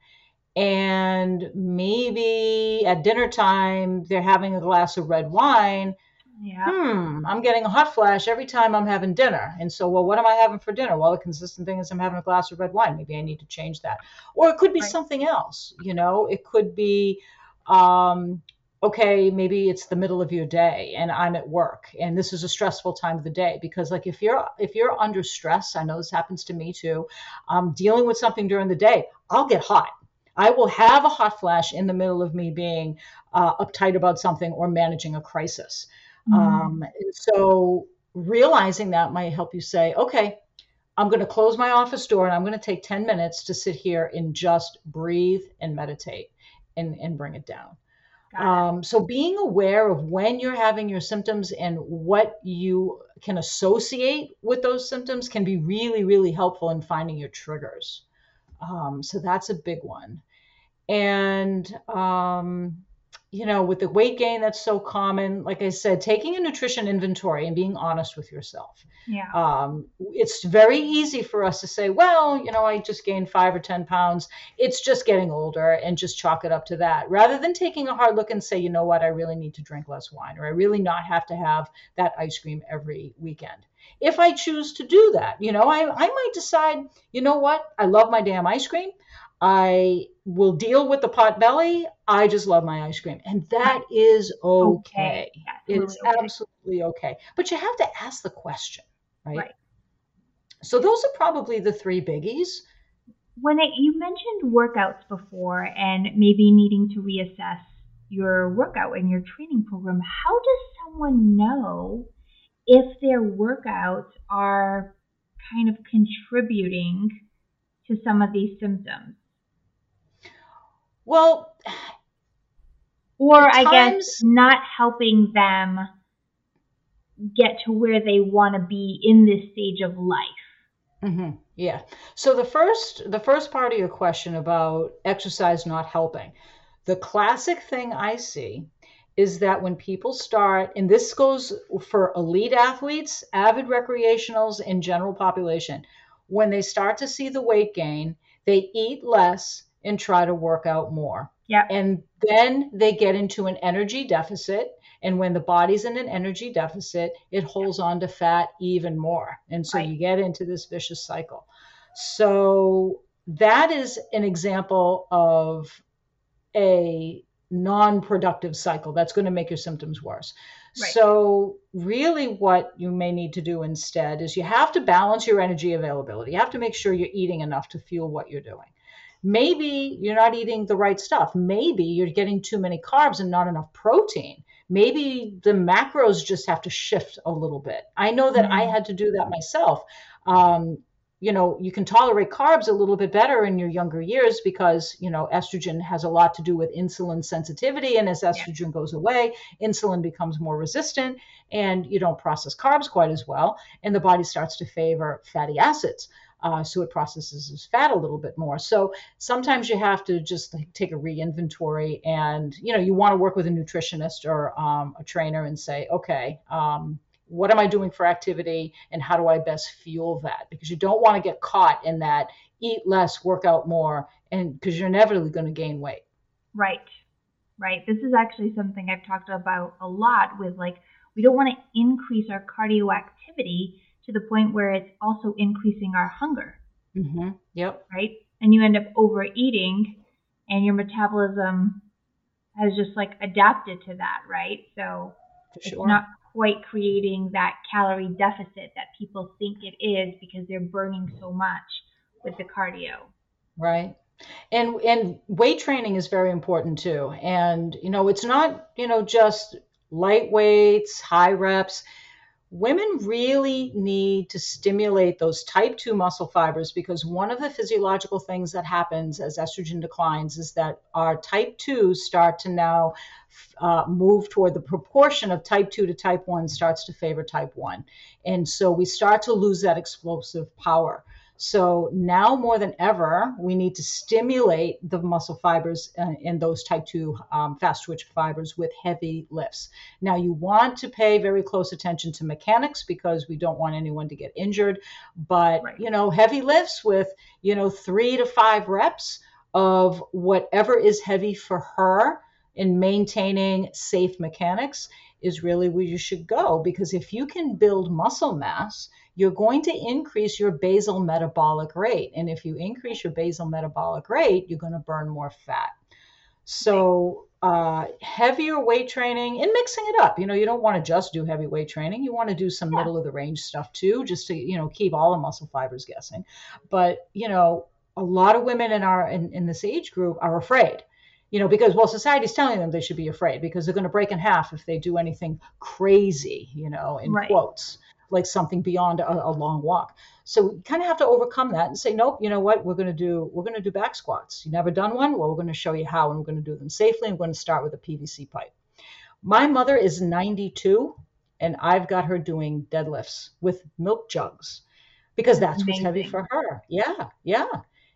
and maybe at dinner time they're having a glass of red wine, yeah. hmm, I'm getting a hot flash every time I'm having dinner. And so, well, what am I having for dinner? Well, the consistent thing is I'm having a glass of red wine. Maybe I need to change that. Or it could be right. something else, you know, it could be, um, okay, maybe it's the middle of your day and I'm at work and this is a stressful time of the day because like if you're if you're under stress, I know this happens to me too, I'm dealing with something during the day, I'll get hot. I will have a hot flash in the middle of me being uh, uptight about something or managing a crisis. Mm-hmm. Um, and so realizing that might help you say, okay, I'm going to close my office door and I'm going to take 10 minutes to sit here and just breathe and meditate and, and bring it down. Um, so being aware of when you're having your symptoms and what you can associate with those symptoms can be really, really helpful in finding your triggers. Um, so that's a big one. And um, you know, with the weight gain that's so common, like I said, taking a nutrition inventory and being honest with yourself. Yeah. Um, it's very easy for us to say, well, you know, I just gained five or 10 pounds. It's just getting older and just chalk it up to that rather than taking a hard look and say, you know what, I really need to drink less wine or I really not have to have that ice cream every weekend. If I choose to do that, you know, I, I might decide, you know what, I love my damn ice cream. I will deal with the pot belly. I just love my ice cream. And that is okay. okay. it's okay. absolutely okay. But you have to ask the question, right? right? So those are probably the three biggies. When it, you mentioned workouts before and maybe needing to reassess your workout and your training program, how does someone know if their workouts are kind of contributing to some of these symptoms? Well, or I guess not helping them get to where they want to be in this stage of life. Mm-hmm. Yeah. So the first the first part of your question about exercise not helping, the classic thing I see is that when people start, and this goes for elite athletes, avid recreationals, and general population, when they start to see the weight gain, they eat less and try to work out more. Yeah. And then they get into an energy deficit. And when the body's in an energy deficit, it holds on to fat even more. And so right. you get into this vicious cycle. So that is an example of a non productive cycle that's going to make your symptoms worse. Right. So, really, what you may need to do instead is you have to balance your energy availability. You have to make sure you're eating enough to fuel what you're doing maybe you're not eating the right stuff. Maybe you're getting too many carbs and not enough protein. Maybe the macros just have to shift a little bit. I know that mm-hmm. I had to do that myself. Um, you know, you can tolerate carbs a little bit better in your younger years because, you know, estrogen has a lot to do with insulin sensitivity. And as estrogen yeah. goes away, insulin becomes more resistant and you don't process carbs quite as well. And the body starts to favor fatty acids uh, so it processes fat a little bit more. So sometimes you have to just like, take a reinventory, and you know you want to work with a nutritionist or um, a trainer and say, okay. Um, what am I doing for activity and how do I best fuel that? Because you don't want to get caught in that eat less, work out more, and because you're inevitably going to gain weight. Right, right. This is actually something I've talked about a lot with like, we don't want to increase our cardio activity to the point where it's also increasing our hunger. Mm-hmm. Yep. Right? And you end up overeating and your metabolism has just like adapted to that, right? So it's not quite creating that calorie deficit that people think it is because they're burning so much with the cardio. Right. And and weight training is very important too. And you know, it's not, you know, just light weights, high reps women really need to stimulate those type 2 muscle fibers because one of the physiological things that happens as estrogen declines is that our type 2s start to now uh, move toward the proportion of type 2 to type 1 starts to favor type 1 and so we start to lose that explosive power so now more than ever, we need to stimulate the muscle fibers in those type 2 um, fast twitch fibers with heavy lifts. Now, you want to pay very close attention to mechanics because we don't want anyone to get injured. But, right. you know, heavy lifts with, you know, three to five reps of whatever is heavy for her in maintaining safe mechanics is really where you should go because if you can build muscle mass, you're going to increase your basal metabolic rate. And if you increase your basal metabolic rate, you're going to burn more fat. So, uh, heavier weight training and mixing it up. You know, you don't want to just do heavy weight training. You want to do some yeah. middle of the range stuff too, just to, you know, keep all the muscle fibers guessing. But, you know, a lot of women in our in, in this age group are afraid you know, because well, society's telling them they should be afraid because they're going to break in half if they do anything crazy, you know, in right. quotes. Like something beyond a, a long walk. So we kind of have to overcome that and say, nope, you know what? We're going to do we're going to do back squats. You never done one? Well, we're going to show you how, and we're going to do them safely. I'm going to start with a PVC pipe. My mother is 92, and I've got her doing deadlifts with milk jugs because that's Amazing. what's heavy for her. Yeah, yeah.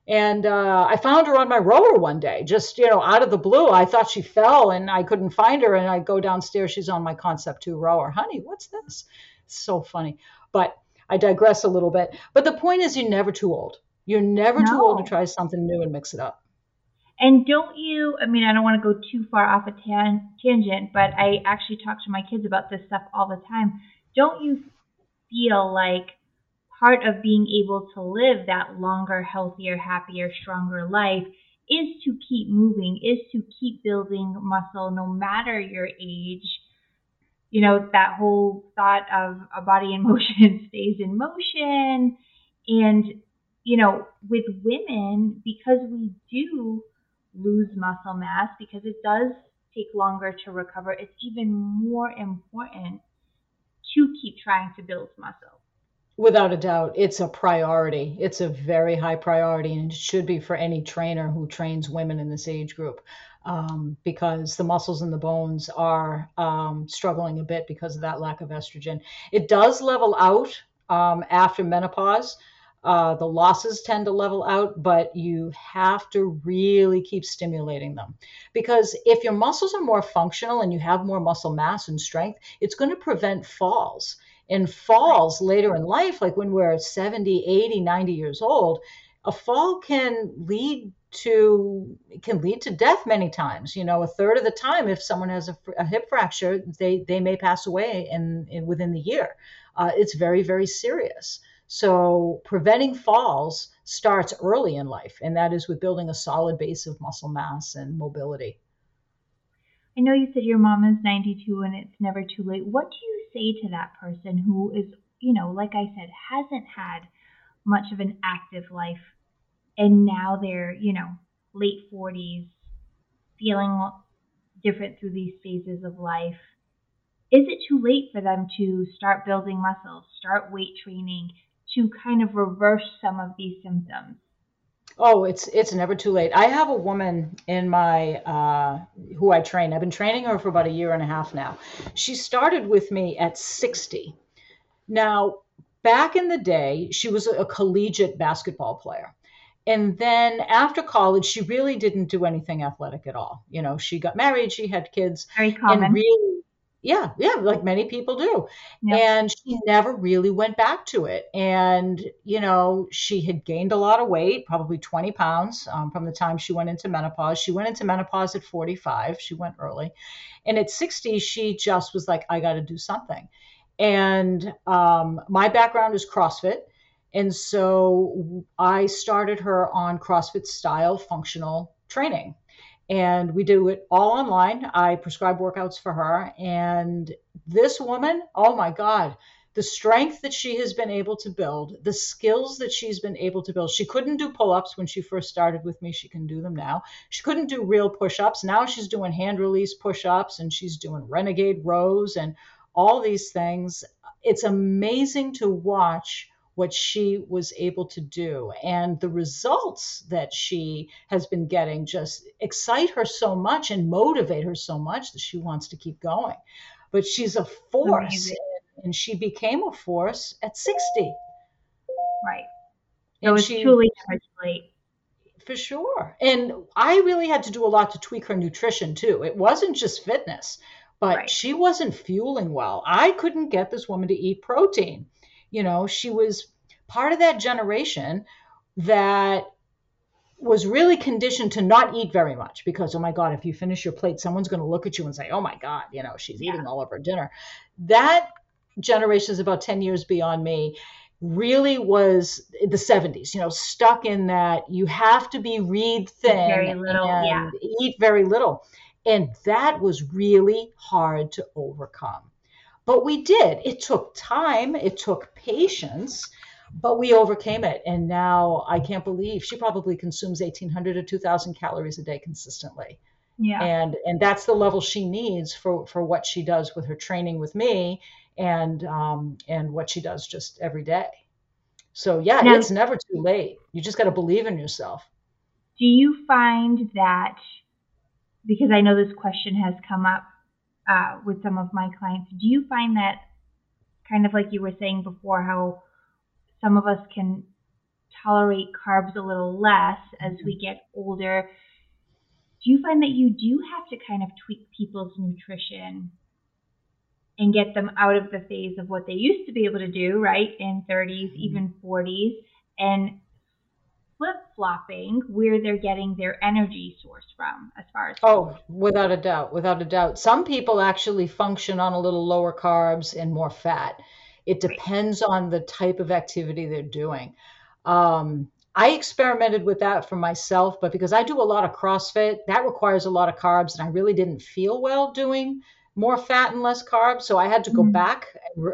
And uh, I found her on my rower one day, just you know, out of the blue. I thought she fell, and I couldn't find her. And I go downstairs. She's on my Concept Two rower. Honey, what's this? It's so funny. But I digress a little bit. But the point is, you're never too old. You're never no. too old to try something new and mix it up. And don't you, I mean, I don't want to go too far off a tan- tangent, but I actually talk to my kids about this stuff all the time. Don't you feel like part of being able to live that longer, healthier, happier, stronger life is to keep moving, is to keep building muscle no matter your age? You know, that whole thought of a body in motion stays in motion. And, you know, with women, because we do lose muscle mass because it does take longer to recover, it's even more important to keep trying to build muscle. Without a doubt, it's a priority. It's a very high priority, and it should be for any trainer who trains women in this age group um, because the muscles and the bones are um, struggling a bit because of that lack of estrogen. It does level out um, after menopause. Uh, the losses tend to level out, but you have to really keep stimulating them. Because if your muscles are more functional and you have more muscle mass and strength, it's going to prevent falls. And falls later in life, like when we're 70, 80, 90 years old, a fall can lead to can lead to death many times you know a third of the time if someone has a, a hip fracture they they may pass away in, in within the year uh, it's very very serious so preventing falls starts early in life, and that is with building a solid base of muscle mass and mobility. I know you said your mom is 92 and it's never too late. What do you say to that person who is, you know, like I said, hasn't had much of an active life and now they're, you know, late 40s, feeling different through these phases of life? Is it too late for them to start building muscle, start weight training, to kind of reverse some of these symptoms? Oh, it's it's never too late. I have a woman in my uh, who I train. I've been training her for about a year and a half now. She started with me at 60. Now, back in the day, she was a collegiate basketball player. And then after college, she really didn't do anything athletic at all. You know, she got married, she had kids, Very common. and really yeah, yeah, like many people do. Yep. And she never really went back to it. And, you know, she had gained a lot of weight, probably 20 pounds um, from the time she went into menopause. She went into menopause at 45, she went early. And at 60, she just was like, I got to do something. And um, my background is CrossFit. And so I started her on CrossFit style functional training and we do it all online. I prescribe workouts for her. And this woman, oh my God, the strength that she has been able to build, the skills that she's been able to build. She couldn't do pull ups when she first started with me. She can do them now. She couldn't do real push ups. Now she's doing hand release push ups and she's doing renegade rows and all these things. It's amazing to watch what she was able to do. And the results that she has been getting just excite her so much and motivate her so much that she wants to keep going. But she's a force, Amazing. and she became a force at 60. Right. It was she, truly late. For sure. And I really had to do a lot to tweak her nutrition too. It wasn't just fitness, but right. she wasn't fueling well. I couldn't get this woman to eat protein you know, she was part of that generation that was really conditioned to not eat very much because oh my god if you finish your plate someone's going to look at you and say oh my god you know she's yeah. eating all of her dinner that generation is about 10 years beyond me really was the 70s you know stuck in that you have to be read thin very little, and yeah. eat very little and that was really hard to overcome but we did. It took time, it took patience, but we overcame it. And now I can't believe she probably consumes 1,800 to 2,000 calories a day consistently. Yeah. And and that's the level she needs for for what she does with her training with me and um, and what she does just every day. So yeah, Now- it's never too late. You just got to believe in yourself. Do you find that, because I know this question has come up uh, with some of my clients, do you find that kind of like you were saying before, how some of us can tolerate carbs a little less as we get older? Do you find that you do have to kind of tweak people's nutrition and get them out of the phase of what they used to be able to do, right, in 30s, even 40s, and flip flopping where they're getting their energy source from as far as Oh, without a doubt, without a doubt. Some people actually function on a little lower carbs and more fat. It depends on the type of activity they're doing. Um, I experimented with that for myself, but because I do a lot of CrossFit, that requires a lot of carbs, and I really didn't feel well doing more fat and less carbs. So I had to go Mhm. back.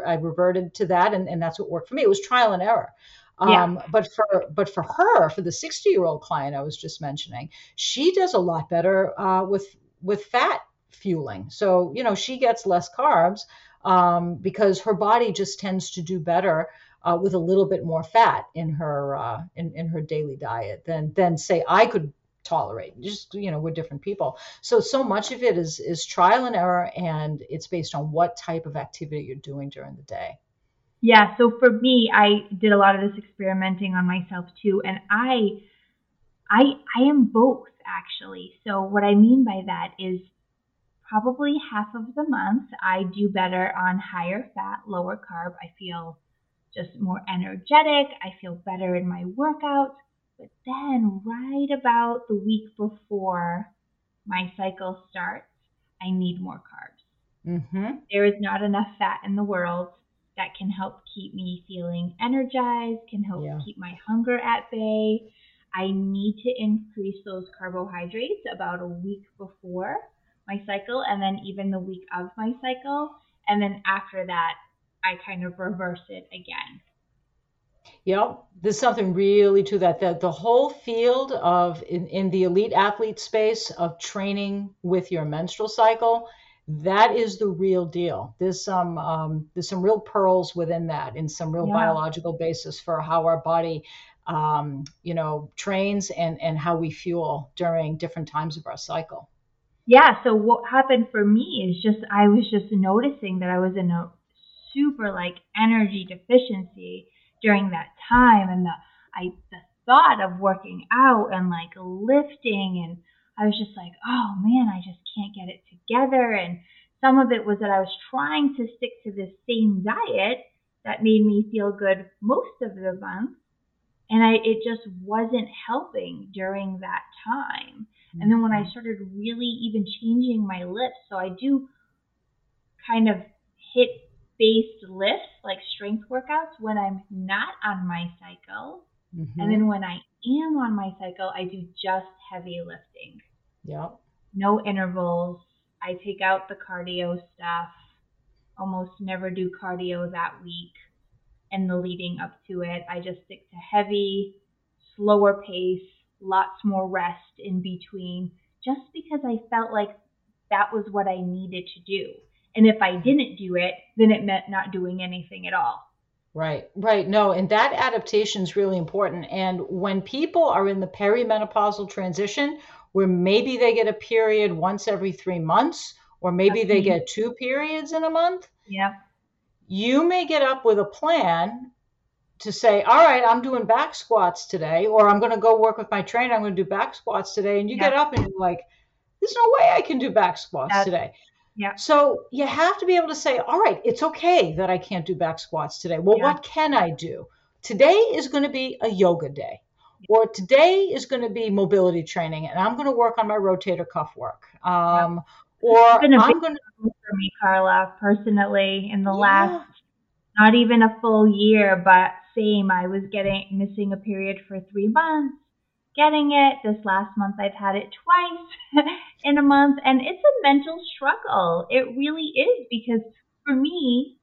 I reverted to that, and, and that's what worked for me. It was trial and error. Um, but for but for her, for the 60 year old client I was just mentioning, she does a lot better uh, with with fat fueling. So you know she gets less carbs um, because her body just tends to do better uh, with a little bit more fat in her uh, in in her daily diet than than say I could tolerate. Just you know we're different people. So so much of it is is trial and error, and it's based on what type of activity you're doing during the day. Yeah, so for me, I did a lot of this experimenting on myself too, and I, I, I am both actually. So what I mean by that is probably half of the month I do better on higher fat, lower carb. I feel just more energetic. I feel better in my workouts. But then, right about the week before my cycle starts, I need more carbs Mm-hmm. there is not enough fat in the world that can help keep me feeling energized, can help Yeah. keep my hunger at bay. I need to increase those carbohydrates about a week before my cycle and then even the week of my cycle. And then after that, I kind of reverse it again. Yep, there's something really to that. The, the whole field of in, in the elite athlete space of training with your menstrual cycle, that is the real deal. There's some um, there's some real pearls within that, and some real Yeah. biological basis for how our body, um, you know, trains and and how we fuel during different times of our cycle. Yeah, so what happened for me is just I was just noticing that I was in a super like energy deficiency during that time and the I the thought of working out and like lifting and I was just like, "Oh man, I just can't get it together." And some of it was that I was trying to stick to this same diet that made me feel good most of the month and I it just wasn't helping during that time. And then when I started really even changing my lifts, so I do kind of HIIT based lifts like strength workouts when I'm not on my cycle. Mhm. And then when I am on my cycle, I do just heavy lifting. Yep. No intervals. I take out the cardio stuff. Almost never do cardio that week and the leading up to it. I just stick to heavy, slower pace, lots more rest in between, just because I felt like that was what I needed to do. And if I didn't do it, then it meant not doing anything at all. Right, right. No, and that adaptation is really important. And when people are in the perimenopausal transition, where maybe they get a period once every three months, or maybe they mm-hmm. get two periods in a month, Yep. you may get up with a plan to say, All right, I'm doing back squats today, or I'm going to go work with my trainer, I'm going to do back squats today. And you Yeah. get up and you're like, There's no way I can do back squats That's- today. yeah. So you have to be able to say, All right, it's okay that I can't do back squats today. Well, Yeah. what can I do? Today is going to be a yoga day. Or today is going to be mobility training, and I'm going to work on my rotator cuff work. Um, Or been I'm going to For me, Carla, personally, in the Yeah. last not even a full year, but same. I was getting missing a period for three months, getting it. This last month, I've had it twice in a month, and it's a mental struggle. It really is because for me,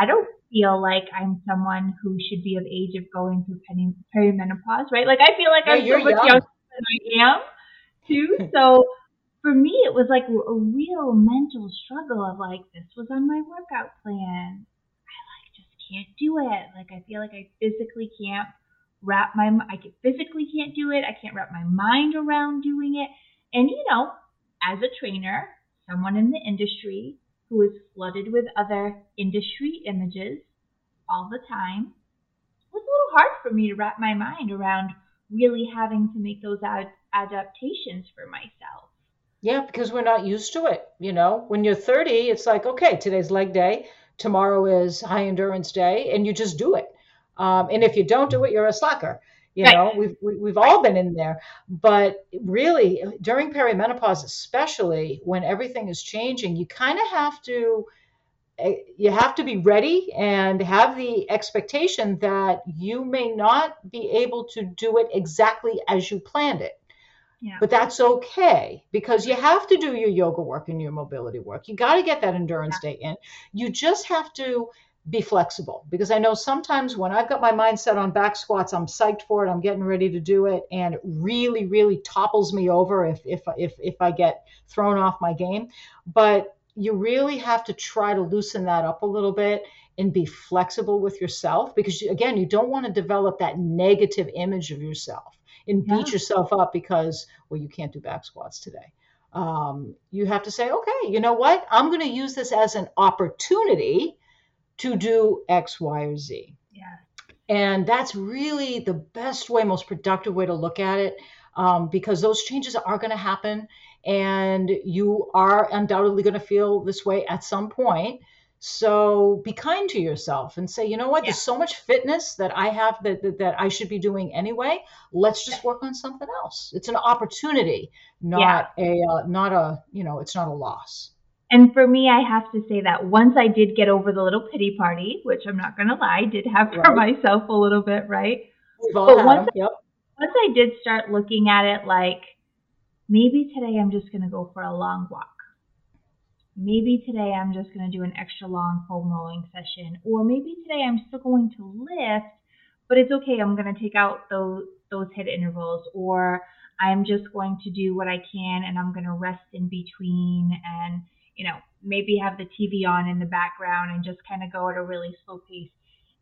I don't feel like I'm someone who should be of age of going through peri- perimenopause, right? Like I feel like Yeah, I'm so much young. younger than I am too. So for me, it was like a real mental struggle of like, this was on my workout plan. I like just can't do it. Like, I feel like I physically can't wrap my, I physically can't do it. I can't wrap my mind around doing it. And, you know, as a trainer, someone in the industry who is flooded with other industry images all the time, it was a little hard for me to wrap my mind around really having to make those ad- adaptations for myself. Yeah, because we're not used to it. You know, when you're 30, it's like, okay, today's leg day, tomorrow is high endurance day, and you just do it. Um, and if you don't do it, you're a slacker. You right. know, we've we, have we have all been in there, but really during perimenopause, especially when everything is changing, you kind of have to eh, you have to be ready and have the expectation that you may not be able to do it exactly as you planned it. Yeah. But that's okay because you have to do your yoga work and your mobility work. You got to get that endurance yeah. day in. You just have to be flexible because I know sometimes when I've got my mindset on back squats, I'm psyched for it. I'm getting ready to do it, and it really, really topples me over if if if if I get thrown off my game. But you really have to try to loosen that up a little bit and be flexible with yourself because again, you don't want to develop that negative image of yourself and yeah. beat yourself up because well you can't do back squats today um, you have to say okay you know what i'm going to use this as an opportunity to do x y or z yeah and that's really the best way most productive way to look at it um, because those changes are going to happen and you are undoubtedly going to feel this way at some point so be kind to yourself and say, you know what, yeah. there's so much fitness that I have that, that, that I should be doing anyway. Let's just work on something else. It's an opportunity, not yeah. a uh, not a you know, it's not a loss. And for me, I have to say that once I did get over the little pity party, which I'm not going to lie, I did have for right. myself a little bit, right? But once, yep. once I did start looking at it like maybe today I'm just going to go for a long walk maybe today I'm just going to do an extra long foam rolling session, or maybe today I'm still going to lift, but it's okay. I'm going to take out those those HIIT intervals, or I'm just going to do what I can and I'm going to rest in between and you know maybe have the TV on in the background and just kind of go at a really slow pace.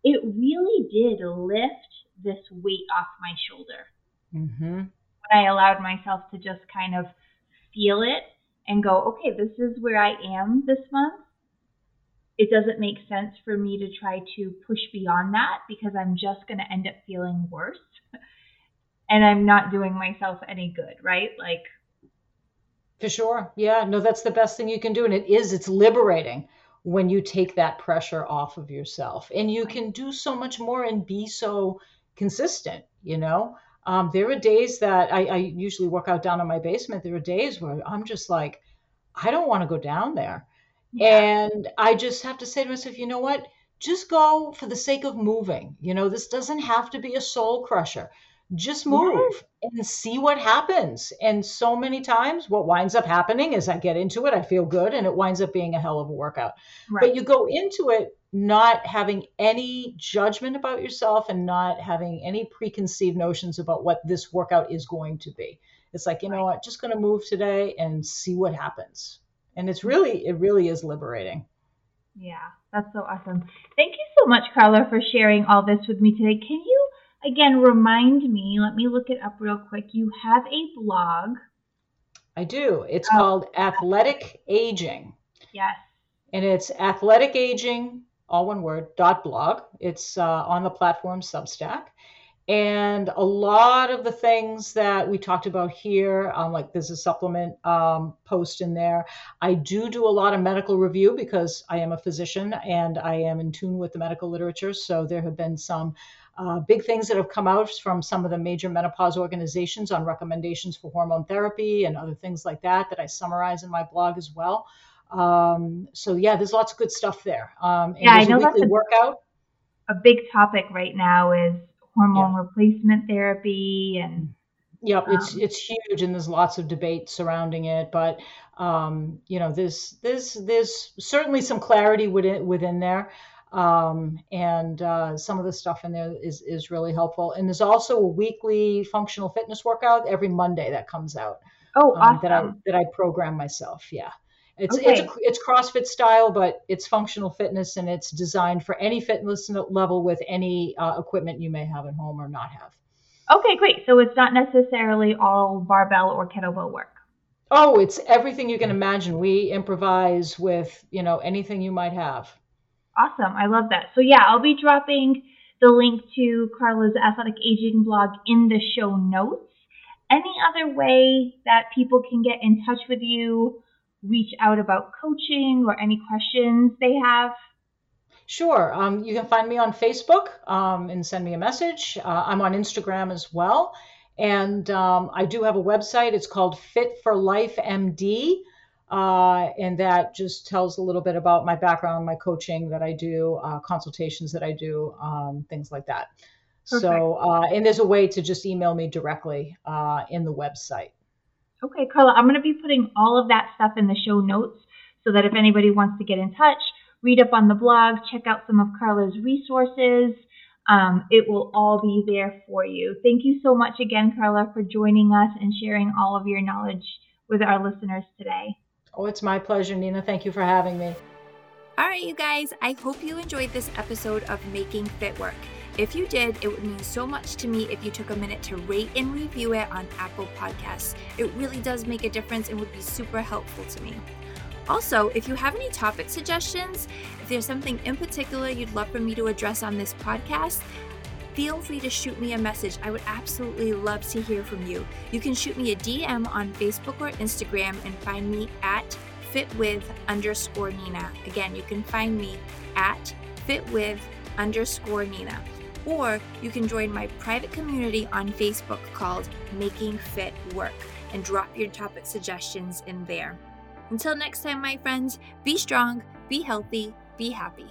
It really did lift this weight off my shoulder. Mm-hmm. When I allowed myself to just kind of feel it and go, okay, this is where I am this month. It doesn't make sense for me to try to push beyond that because I'm just going to end up feeling worse and I'm not doing myself any good, right? Like, for sure. Yeah, no, that's the best thing you can do. And it is, it's liberating when you take that pressure off of yourself. And you can do so much more and be so consistent, you know? Um, there are days that I, I usually work out down in my basement. There are days where I'm just like, I don't want to go down there. Yeah. And I just have to say to myself, you know what? Just go for the sake of moving. You know, this doesn't have to be a soul crusher. Just move and see what happens. And so many times, what winds up happening is I get into it, I feel good, and it winds up being a hell of a workout. Right. But you go into it not having any judgment about yourself and not having any preconceived notions about what this workout is going to be. It's like, you know what, just going to move today and see what happens. And it's really, it really is liberating. Yeah, that's so awesome. Thank you so much, Carla, for sharing all this with me today. Can you again remind me? Let me look it up real quick. You have a blog. I do. It's oh. called Athletic Aging. Yes. And it's Athletic Aging all one word, dot blog. It's uh, on the platform Substack. And a lot of the things that we talked about here, um, like there's a supplement um, post in there. I do do a lot of medical review because I am a physician and I am in tune with the medical literature. So there have been some uh, big things that have come out from some of the major menopause organizations on recommendations for hormone therapy and other things like that that I summarize in my blog as well. Um, so yeah, there's lots of good stuff there. Um, yeah, I know that's a, workout. A big topic right now is hormone yeah. replacement therapy and. Yep, um, it's it's huge, and there's lots of debate surrounding it. But um, you know, there's there's there's certainly some clarity within within there, um, and uh, some of the stuff in there is is really helpful. And there's also a weekly functional fitness workout every Monday that comes out. Oh, awesome. um, that I that I program myself. Yeah. It's okay. it's a, it's CrossFit style, but it's functional fitness and it's designed for any fitness level with any uh, equipment you may have at home or not have. Okay, great. So it's not necessarily all barbell or kettlebell work. Oh, it's everything you can imagine. We improvise with you know anything you might have. Awesome. I love that. So yeah, I'll be dropping the link to Carla's athletic aging blog in the show notes. Any other way that people can get in touch with you, reach out about coaching or any questions they have? Sure. Um, you can find me on Facebook um, and send me a message. Uh, I'm on Instagram as well. And um, I do have a website. It's called Fit for Life MD. Uh, and that just tells a little bit about my background, my coaching that I do, uh, consultations that I do, um, things like that. Perfect. So, uh, and there's a way to just email me directly uh, in the website. Okay, Carla, I'm going to be putting all of that stuff in the show notes so that if anybody wants to get in touch, read up on the blog, check out some of Carla's resources. Um, it will all be there for you. Thank you so much again, Carla, for joining us and sharing all of your knowledge with our listeners today. Oh, it's my pleasure, Nina. Thank you for having me. All right, you guys, I hope you enjoyed this episode of Making Fit Work. If you did, it would mean so much to me if you took a minute to rate and review it on Apple Podcasts. It really does make a difference and would be super helpful to me. Also, if you have any topic suggestions, if there's something in particular you'd love for me to address on this podcast, feel free to shoot me a message. I would absolutely love to hear from you. You can shoot me a DM on Facebook or Instagram and find me at fitwith underscore Nina. Again, you can find me at fitwith underscore Nina. Or you can join my private community on Facebook called Making Fit Work and drop your topic suggestions in there. Until next time, my friends, be strong, be healthy, be happy.